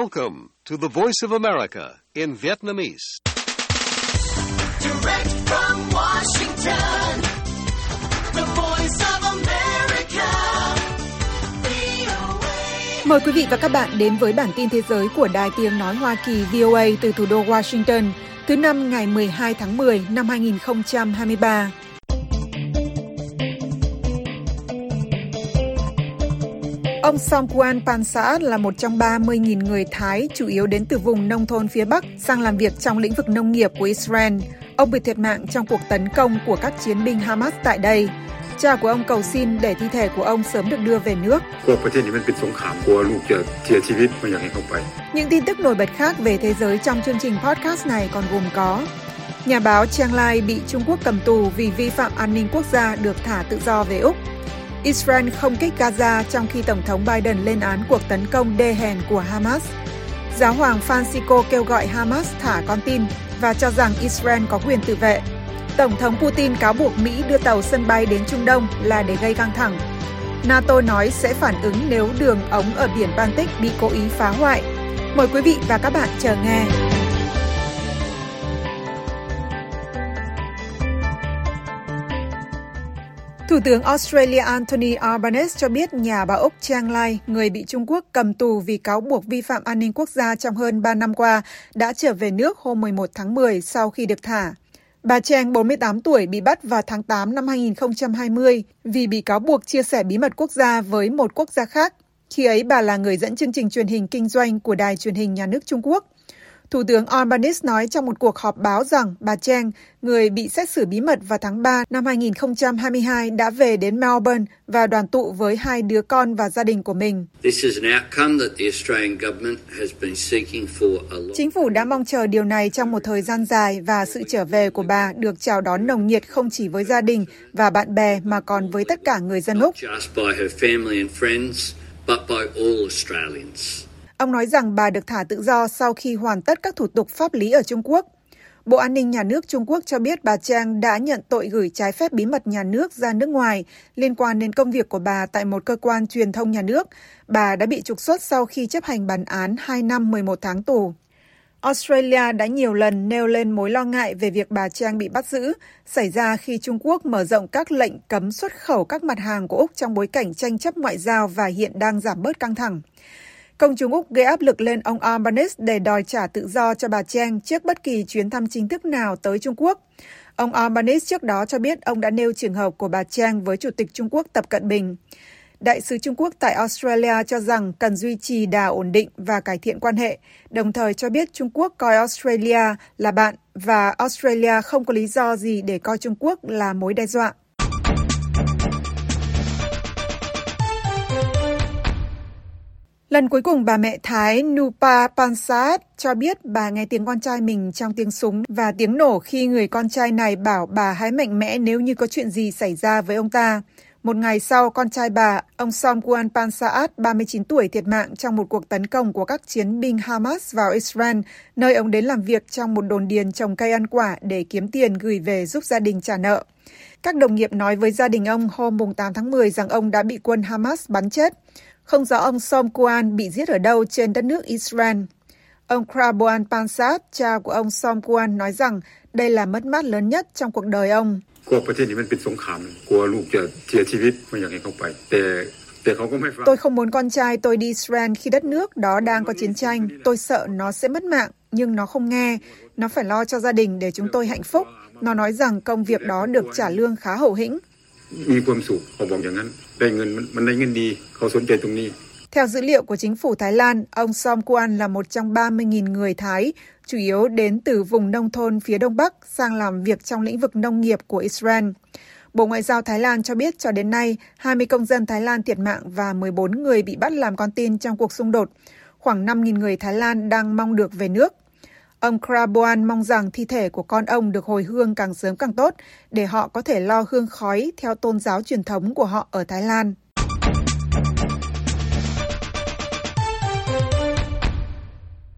Welcome to the Voice of America in Vietnamese. Direct from Washington, the voice of America, VOA. Mời quý vị và các bạn đến với bản tin thế giới của Đài Tiếng Nói Hoa Kỳ VOA từ thủ đô Washington, thứ năm ngày 12 tháng 10 năm 2023. Ông Songkwan Pansa là một trong 30.000 người Thái chủ yếu đến từ vùng nông thôn phía Bắc sang làm việc trong lĩnh vực nông nghiệp của Israel. Ông bị thiệt mạng trong cuộc tấn công của các chiến binh Hamas tại đây. Cha của ông cầu xin để thi thể của ông sớm được đưa về nước. Những tin tức nổi bật khác về thế giới trong chương trình podcast này còn gồm có Nhà báo Chiang Lai bị Trung Quốc cầm tù vì vi phạm an ninh quốc gia được thả tự do về Úc – Israel không kích Gaza trong khi Tổng thống Biden lên án cuộc tấn công đê hèn của Hamas. Giáo hoàng Francisco kêu gọi Hamas thả con tin và cho rằng Israel có quyền tự vệ. Tổng thống Putin cáo buộc Mỹ đưa tàu sân bay đến Trung Đông là để gây căng thẳng. NATO nói sẽ phản ứng nếu đường ống ở biển Baltic bị cố ý phá hoại. Mời quý vị và các bạn chờ nghe. Thủ tướng Australia Anthony Albanese cho biết nhà bà Úc Chiang Lai, người bị Trung Quốc cầm tù vì cáo buộc vi phạm an ninh quốc gia trong hơn 3 năm qua, đã trở về nước hôm 11 tháng 10 sau khi được thả. Bà Chang, 48 tuổi, bị bắt vào tháng 8 năm 2020 vì bị cáo buộc chia sẻ bí mật quốc gia với một quốc gia khác. Khi ấy, bà là người dẫn chương trình truyền hình kinh doanh của đài truyền hình nhà nước Trung Quốc. Thủ tướng Albanese nói trong một cuộc họp báo rằng bà Chang, người bị xét xử bí mật vào tháng 3 năm 2022, đã về đến Melbourne và đoàn tụ với hai đứa con và gia đình của mình. Chính phủ đã mong chờ điều này trong một thời gian dài và sự trở về của bà được chào đón nồng nhiệt không chỉ với gia đình và bạn bè mà còn với tất cả người dân Úc. Ông nói rằng bà được thả tự do sau khi hoàn tất các thủ tục pháp lý ở Trung Quốc. Bộ An ninh Nhà nước Trung Quốc cho biết bà Trang đã nhận tội gửi trái phép bí mật nhà nước ra nước ngoài liên quan đến công việc của bà tại một cơ quan truyền thông nhà nước. Bà đã bị trục xuất sau khi chấp hành bản án 2 năm 11 tháng tù. Australia đã nhiều lần nêu lên mối lo ngại về việc bà Trang bị bắt giữ, xảy ra khi Trung Quốc mở rộng các lệnh cấm xuất khẩu các mặt hàng của Úc trong bối cảnh tranh chấp ngoại giao và hiện đang giảm bớt căng thẳng. Công chúng Úc gây áp lực lên ông Albanese để đòi trả tự do cho bà Chang trước bất kỳ chuyến thăm chính thức nào tới Trung Quốc. Ông Albanese trước đó cho biết ông đã nêu trường hợp của bà Chang với Chủ tịch Trung Quốc Tập Cận Bình. Đại sứ Trung Quốc tại Australia cho rằng cần duy trì đà ổn định và cải thiện quan hệ, đồng thời cho biết Trung Quốc coi Australia là bạn và Australia không có lý do gì để coi Trung Quốc là mối đe dọa. Lần cuối cùng bà mẹ Thái Nupa Pansat cho biết bà nghe tiếng con trai mình trong tiếng súng và tiếng nổ khi người con trai này bảo bà hãy mạnh mẽ nếu như có chuyện gì xảy ra với ông ta. Một ngày sau, con trai bà, ông Somkuan Pansaat, 39 tuổi, thiệt mạng trong một cuộc tấn công của các chiến binh Hamas vào Israel, nơi ông đến làm việc trong một đồn điền trồng cây ăn quả để kiếm tiền gửi về giúp gia đình trả nợ. Các đồng nghiệp nói với gia đình ông hôm 8 tháng 10 rằng ông đã bị quân Hamas bắn chết. Không rõ ông Som Kuan bị giết ở đâu trên đất nước Israel. Ông Kraboan Pansat, cha của ông Som Kuan, nói rằng đây là mất mát lớn nhất trong cuộc đời ông. Tôi không muốn con trai tôi đi Israel khi đất nước đó đang có chiến tranh. Tôi sợ nó sẽ mất mạng, nhưng nó không nghe. Nó phải lo cho gia đình để chúng tôi hạnh phúc. Nó nói rằng công việc đó được trả lương khá hậu hĩnh. มีความสุขเขาบอกอย่างนั้น ได้เงินมันมันได้เงินดี เขาสนใจตรงนี้ Theo dữ liệu của chính phủ Thái Lan, ông Somkwan là một trong 30.000 người Thái, chủ yếu đến từ vùng nông thôn phía Đông Bắc sang làm việc trong lĩnh vực nông nghiệp của Israel. Bộ Ngoại giao Thái Lan cho biết cho đến nay, 20 công dân Thái Lan thiệt mạng và 14 người bị bắt làm con tin trong cuộc xung đột. Khoảng 5.000 người Thái Lan đang mong được về nước. Ông Krabuan mong rằng thi thể của con ông được hồi hương càng sớm càng tốt để họ có thể lo hương khói theo tôn giáo truyền thống của họ ở Thái Lan.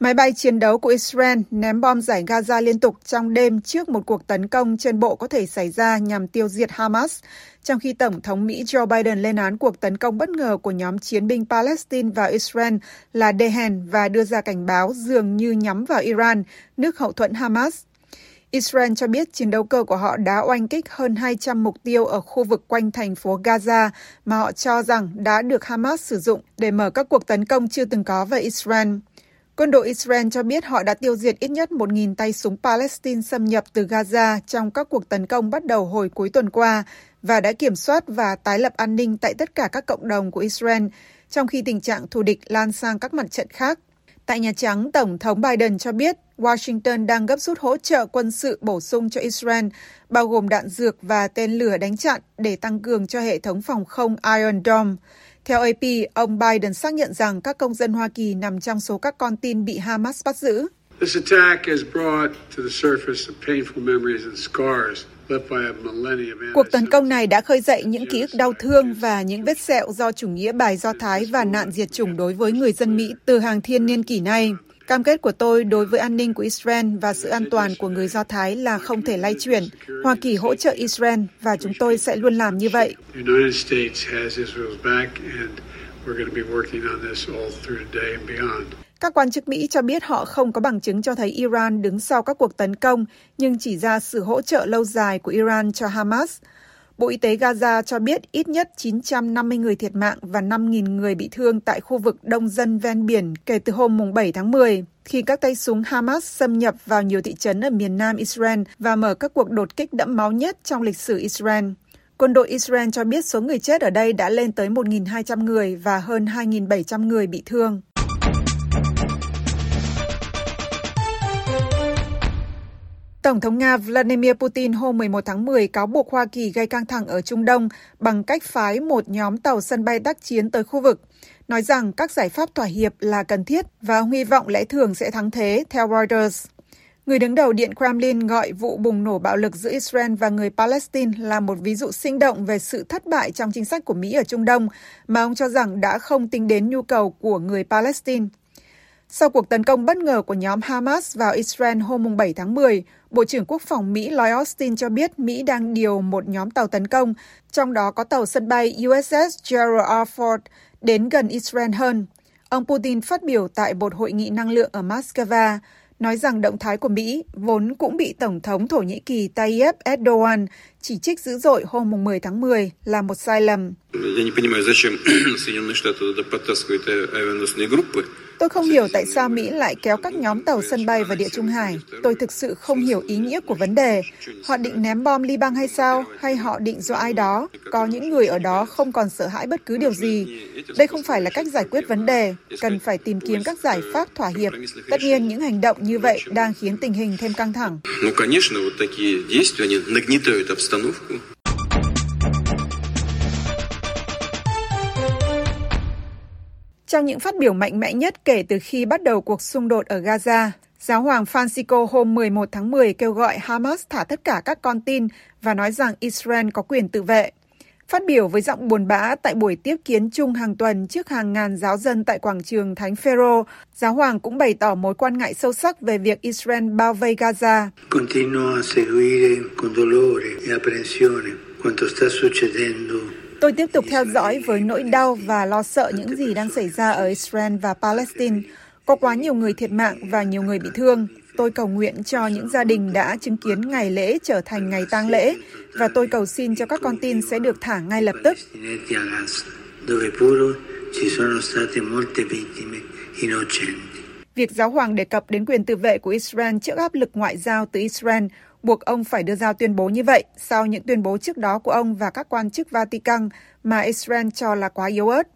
Máy bay chiến đấu của Israel ném bom giải Gaza liên tục trong đêm trước một cuộc tấn công trên bộ có thể xảy ra nhằm tiêu diệt Hamas, trong khi Tổng thống Mỹ Joe Biden lên án cuộc tấn công bất ngờ của nhóm chiến binh Palestine vào Israel là đê hèn và đưa ra cảnh báo dường như nhắm vào Iran, nước hậu thuẫn Hamas. Israel cho biết chiến đấu cơ của họ đã oanh kích hơn 200 mục tiêu ở khu vực quanh thành phố Gaza mà họ cho rằng đã được Hamas sử dụng để mở các cuộc tấn công chưa từng có về Israel. Quân đội Israel cho biết họ đã tiêu diệt ít nhất 1.000 tay súng Palestine xâm nhập từ Gaza trong các cuộc tấn công bắt đầu hồi cuối tuần qua và đã kiểm soát và tái lập an ninh tại tất cả các cộng đồng của Israel, trong khi tình trạng thù địch lan sang các mặt trận khác. Tại Nhà Trắng, Tổng thống Biden cho biết Washington đang gấp rút hỗ trợ quân sự bổ sung cho Israel, bao gồm đạn dược và tên lửa đánh chặn để tăng cường cho hệ thống phòng không Iron Dome. Theo AP, ông Biden xác nhận rằng các công dân Hoa Kỳ nằm trong số các con tin bị Hamas bắt giữ. This attack has brought to the surface painful memories and scars Cuộc tấn công này đã khơi dậy những ký ức đau thương và những vết sẹo do chủ nghĩa bài Do Thái và nạn diệt chủng đối với người dân Mỹ từ hàng thiên niên kỷ nay. Cam kết của tôi đối với an ninh của Israel và sự an toàn của người Do Thái là không thể lay chuyển. Hoa Kỳ hỗ trợ Israel và chúng tôi sẽ luôn làm như vậy. Các quan chức Mỹ cho biết họ không có bằng chứng cho thấy Iran đứng sau các cuộc tấn công, nhưng chỉ ra sự hỗ trợ lâu dài của Iran cho Hamas. Bộ Y tế Gaza cho biết ít nhất 950 người thiệt mạng và 5.000 người bị thương tại khu vực đông dân ven biển kể từ hôm 7 tháng 10, khi các tay súng Hamas xâm nhập vào nhiều thị trấn ở miền nam Israel và mở các cuộc đột kích đẫm máu nhất trong lịch sử Israel. Quân đội Israel cho biết số người chết ở đây đã lên tới 1.200 người và hơn 2.700 người bị thương. Tổng thống Nga Vladimir Putin hôm 11 tháng 10 cáo buộc Hoa Kỳ gây căng thẳng ở Trung Đông bằng cách phái một nhóm tàu sân bay tác chiến tới khu vực, nói rằng các giải pháp thỏa hiệp là cần thiết và hy vọng lẽ thường sẽ thắng thế, theo Reuters. Người đứng đầu Điện Kremlin gọi vụ bùng nổ bạo lực giữa Israel và người Palestine là một ví dụ sinh động về sự thất bại trong chính sách của Mỹ ở Trung Đông, mà ông cho rằng đã không tính đến nhu cầu của người Palestine. Sau cuộc tấn công bất ngờ của nhóm Hamas vào Israel hôm 7 tháng 10, Bộ trưởng Quốc phòng Mỹ Lloyd Austin cho biết Mỹ đang điều một nhóm tàu tấn công, trong đó có tàu sân bay USS Gerald R. Ford đến gần Israel hơn. Ông Putin phát biểu tại một hội nghị năng lượng ở Moscow, nói rằng động thái của Mỹ vốn cũng bị Tổng thống Thổ Nhĩ Kỳ Tayyip Erdogan chỉ trích dữ dội hôm 10 tháng 10 là một sai lầm. Tôi không hiểu tại sao Mỹ lại kéo các nhóm tàu sân bay vào Địa Trung Hải. Tôi thực sự không hiểu ý nghĩa của vấn đề. Họ định ném bom Liban hay sao? Hay họ định do ai đó? Có những người ở đó không còn sợ hãi bất cứ điều gì. Đây không phải là cách giải quyết vấn đề. Cần phải tìm kiếm các giải pháp thỏa hiệp. Tất nhiên, những hành động như vậy đang khiến tình hình thêm căng thẳng. Trong những phát biểu mạnh mẽ nhất kể từ khi bắt đầu cuộc xung đột ở Gaza, Giáo hoàng Francisco hôm 11 tháng 10 kêu gọi Hamas thả tất cả các con tin và nói rằng Israel có quyền tự vệ. Phát biểu với giọng buồn bã tại buổi tiếp kiến chung hàng tuần trước hàng ngàn giáo dân tại quảng trường Thánh Phêrô, giáo hoàng cũng bày tỏ mối quan ngại sâu sắc về việc Israel bao vây Gaza. Continuo a seguire con dolore e apprensione quanto sta succedendo Tôi tiếp tục theo dõi với nỗi đau và lo sợ những gì đang xảy ra ở Israel và Palestine. Có quá nhiều người thiệt mạng và nhiều người bị thương. Tôi cầu nguyện cho những gia đình đã chứng kiến ngày lễ trở thành ngày tang lễ và tôi cầu xin cho các con tin sẽ được thả ngay lập tức. Việc giáo hoàng đề cập đến quyền tự vệ của Israel trước áp lực ngoại giao từ Israel buộc ông phải đưa ra tuyên bố như vậy sau những tuyên bố trước đó của ông và các quan chức Vatican mà Israel cho là quá yếu ớt.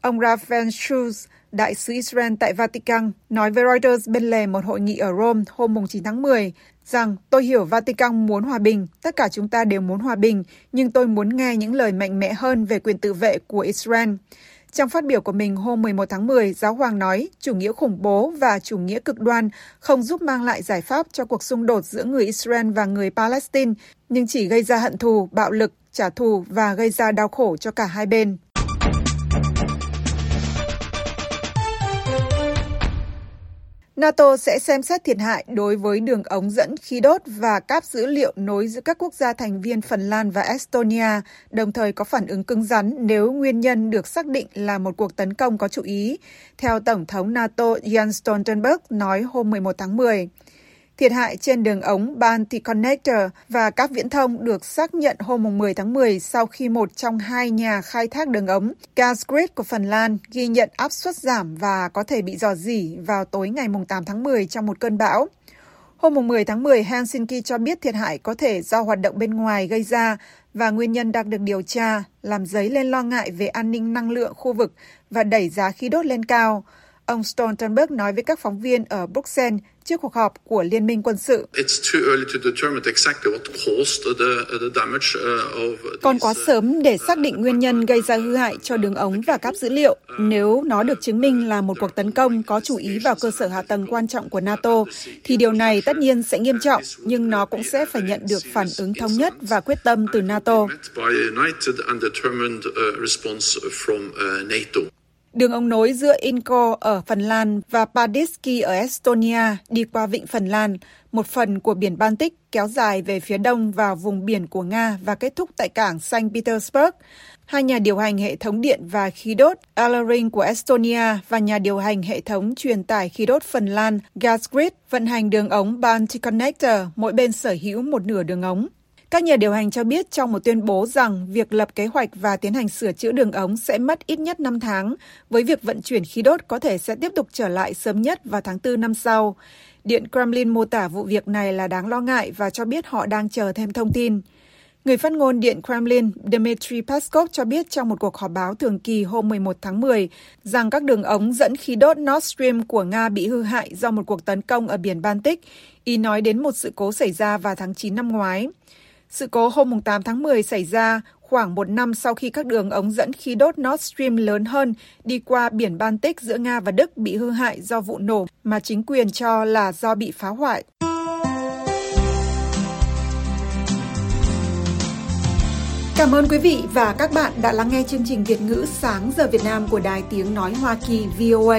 Ông Raphael Schulz, đại sứ Israel tại Vatican, nói với Reuters bên lề một hội nghị ở Rome hôm 9 tháng 10 rằng tôi hiểu Vatican muốn hòa bình, tất cả chúng ta đều muốn hòa bình, nhưng tôi muốn nghe những lời mạnh mẽ hơn về quyền tự vệ của Israel. Trong phát biểu của mình hôm 11 tháng 10, giáo hoàng nói chủ nghĩa khủng bố và chủ nghĩa cực đoan không giúp mang lại giải pháp cho cuộc xung đột giữa người Israel và người Palestine, nhưng chỉ gây ra hận thù, bạo lực, trả thù và gây ra đau khổ cho cả hai bên. NATO sẽ xem xét thiệt hại đối với đường ống dẫn khí đốt và cáp dữ liệu nối giữa các quốc gia thành viên Phần Lan và Estonia, đồng thời có phản ứng cứng rắn nếu nguyên nhân được xác định là một cuộc tấn công có chủ ý, theo Tổng thống NATO Jens Stoltenberg nói hôm 11 tháng 10. Thiệt hại trên đường ống Baltic Connector và các viễn thông được xác nhận hôm 10 tháng 10 sau khi một trong hai nhà khai thác đường ống, Gasgrid của Phần Lan, ghi nhận áp suất giảm và có thể bị dò dỉ vào tối ngày 8 tháng 10 trong một cơn bão. Hôm 10 tháng 10, Helsinki cho biết thiệt hại có thể do hoạt động bên ngoài gây ra và nguyên nhân đang được điều tra, làm dấy lên lo ngại về an ninh năng lượng khu vực và đẩy giá khí đốt lên cao. Ông Stoltenberg nói với các phóng viên ở Bruxelles trước cuộc họp của Liên minh quân sự. Còn quá sớm để xác định nguyên nhân gây ra hư hại cho đường ống và cáp dữ liệu. Nếu nó được chứng minh là một cuộc tấn công có chủ ý vào cơ sở hạ tầng quan trọng của NATO, thì điều này tất nhiên sẽ nghiêm trọng, nhưng nó cũng sẽ phải nhận được phản ứng thống nhất và quyết tâm từ NATO. Đường ống nối giữa Inko ở Phần Lan và Paldiski ở Estonia đi qua vịnh Phần Lan, một phần của biển Baltic kéo dài về phía đông vào vùng biển của Nga và kết thúc tại cảng Saint Petersburg. Hai nhà điều hành hệ thống điện và khí đốt Alaring của Estonia và nhà điều hành hệ thống truyền tải khí đốt Phần Lan Gasgrid vận hành đường ống Baltic Connector, mỗi bên sở hữu một nửa đường ống. Các nhà điều hành cho biết trong một tuyên bố rằng việc lập kế hoạch và tiến hành sửa chữa đường ống sẽ mất ít nhất 5 tháng, với việc vận chuyển khí đốt có thể sẽ tiếp tục trở lại sớm nhất vào tháng 4 năm sau. Điện Kremlin mô tả vụ việc này là đáng lo ngại và cho biết họ đang chờ thêm thông tin. Người phát ngôn Điện Kremlin Dmitry Peskov cho biết trong một cuộc họp báo thường kỳ hôm 11 tháng 10 rằng các đường ống dẫn khí đốt Nord Stream của Nga bị hư hại do một cuộc tấn công ở biển Baltic. ý nói đến một sự cố xảy ra vào tháng 9 năm ngoái. Sự cố hôm 8 tháng 10 xảy ra khoảng một năm sau khi các đường ống dẫn khí đốt Nord Stream lớn hơn đi qua biển Baltic giữa Nga và Đức bị hư hại do vụ nổ mà chính quyền cho là do bị phá hoại. Cảm ơn quý vị và các bạn đã lắng nghe chương trình Việt ngữ sáng giờ Việt Nam của Đài Tiếng Nói Hoa Kỳ VOA.